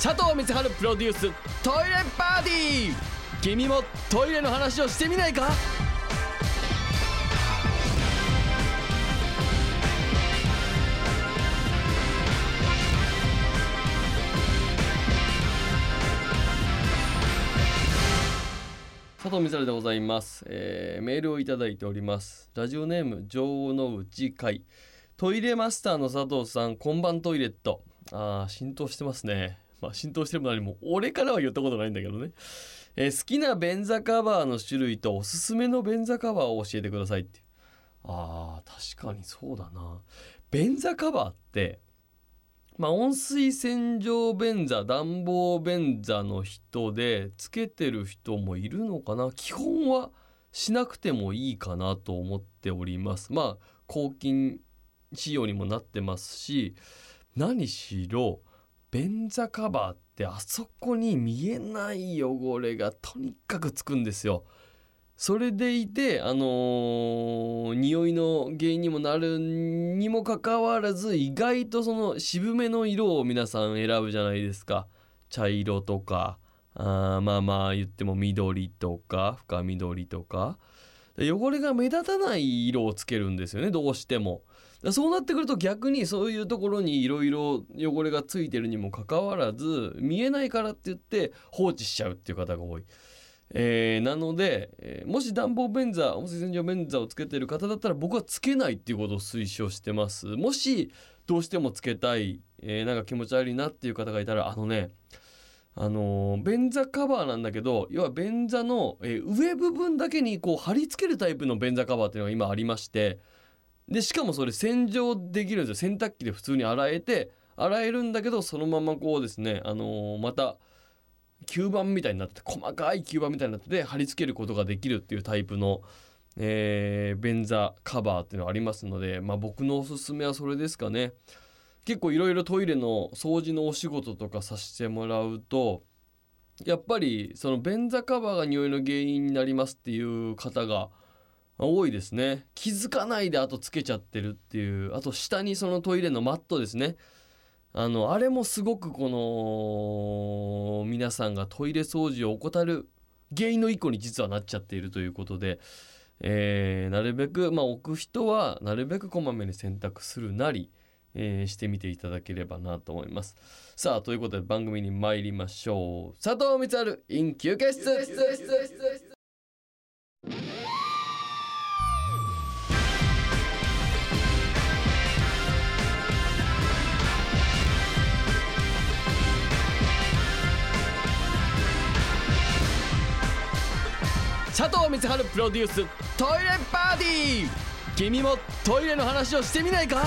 佐藤光春プロデューストイレパーティー。君もトイレの話をしてみないか？佐藤光春でございます、えーメールをいただいております。ラジオネーム女王の内会トイレマスターの佐藤さんこんばんトイレット。あー浸透してますね。まあ浸透してるも何も俺からは言ったことないんだけどね、えー好きな便座カバーの種類とおすすめの便座カバーを教えてくださいって。あー確かにそうだな。便座カバーってまあ、温水洗浄便座暖房便座の人でつけてる人もいるのかな。基本はしなくてもいいかなと思っております。まあ抗菌仕様にもなってますし何しろ便座カバーってあそこに見えない汚れがとにかくつくんですよ。それでいて、あのー匂いの原因にもなるにもかかわらず意外とその渋めの色を皆さん選ぶじゃないですか茶色とかあまあまあ言っても緑とか深緑とか汚れが目立たない色をつけるんですよねどうしてもそうなってくると逆にそういうところにいろいろ汚れがついてるにもかかわらず見えないからって言って放置しちゃうっていう方が多い。えーなので、えーもし暖房便座温水洗浄便座をつけてる方だったら僕はつけないっていうことを推奨してますもしどうしてもつけたい、えーなんか気持ち悪いなっていう方がいたらあのねあの便座カバーなんだけど要は便座の、え上部分だけにこう貼り付けるタイプの便座カバーっていうのが今ありましてでしかもそれ洗浄できるんですよ。洗濯機で普通に洗えて洗えるんだけどそのままこうですねあのまた吸盤みたいになってて細かい吸盤みたいになってて貼り付けることができるっていうタイプの、えー便座カバーっていうのがありますので、まあ、僕のおすすめはそれですかね。結構いろいろトイレの掃除のお仕事とかさせてもらうとやっぱりその便座カバーが匂いの原因になりますっていう方が多いですね。気づかないであとつけちゃってるっていうあと下にそのトイレのマットですね。あのあれもすごくこの皆さんがトイレ掃除を怠る原因の一個に実はなっちゃっているということで、えーなるべく、まあ、置く人はなるべくこまめに洗濯するなり、えーしてみていただければなと思います。さあということで番組に参りましょう。佐藤光春 in 休憩室佐藤光春プロデューストイレパーティー。君もトイレの話をしてみないか？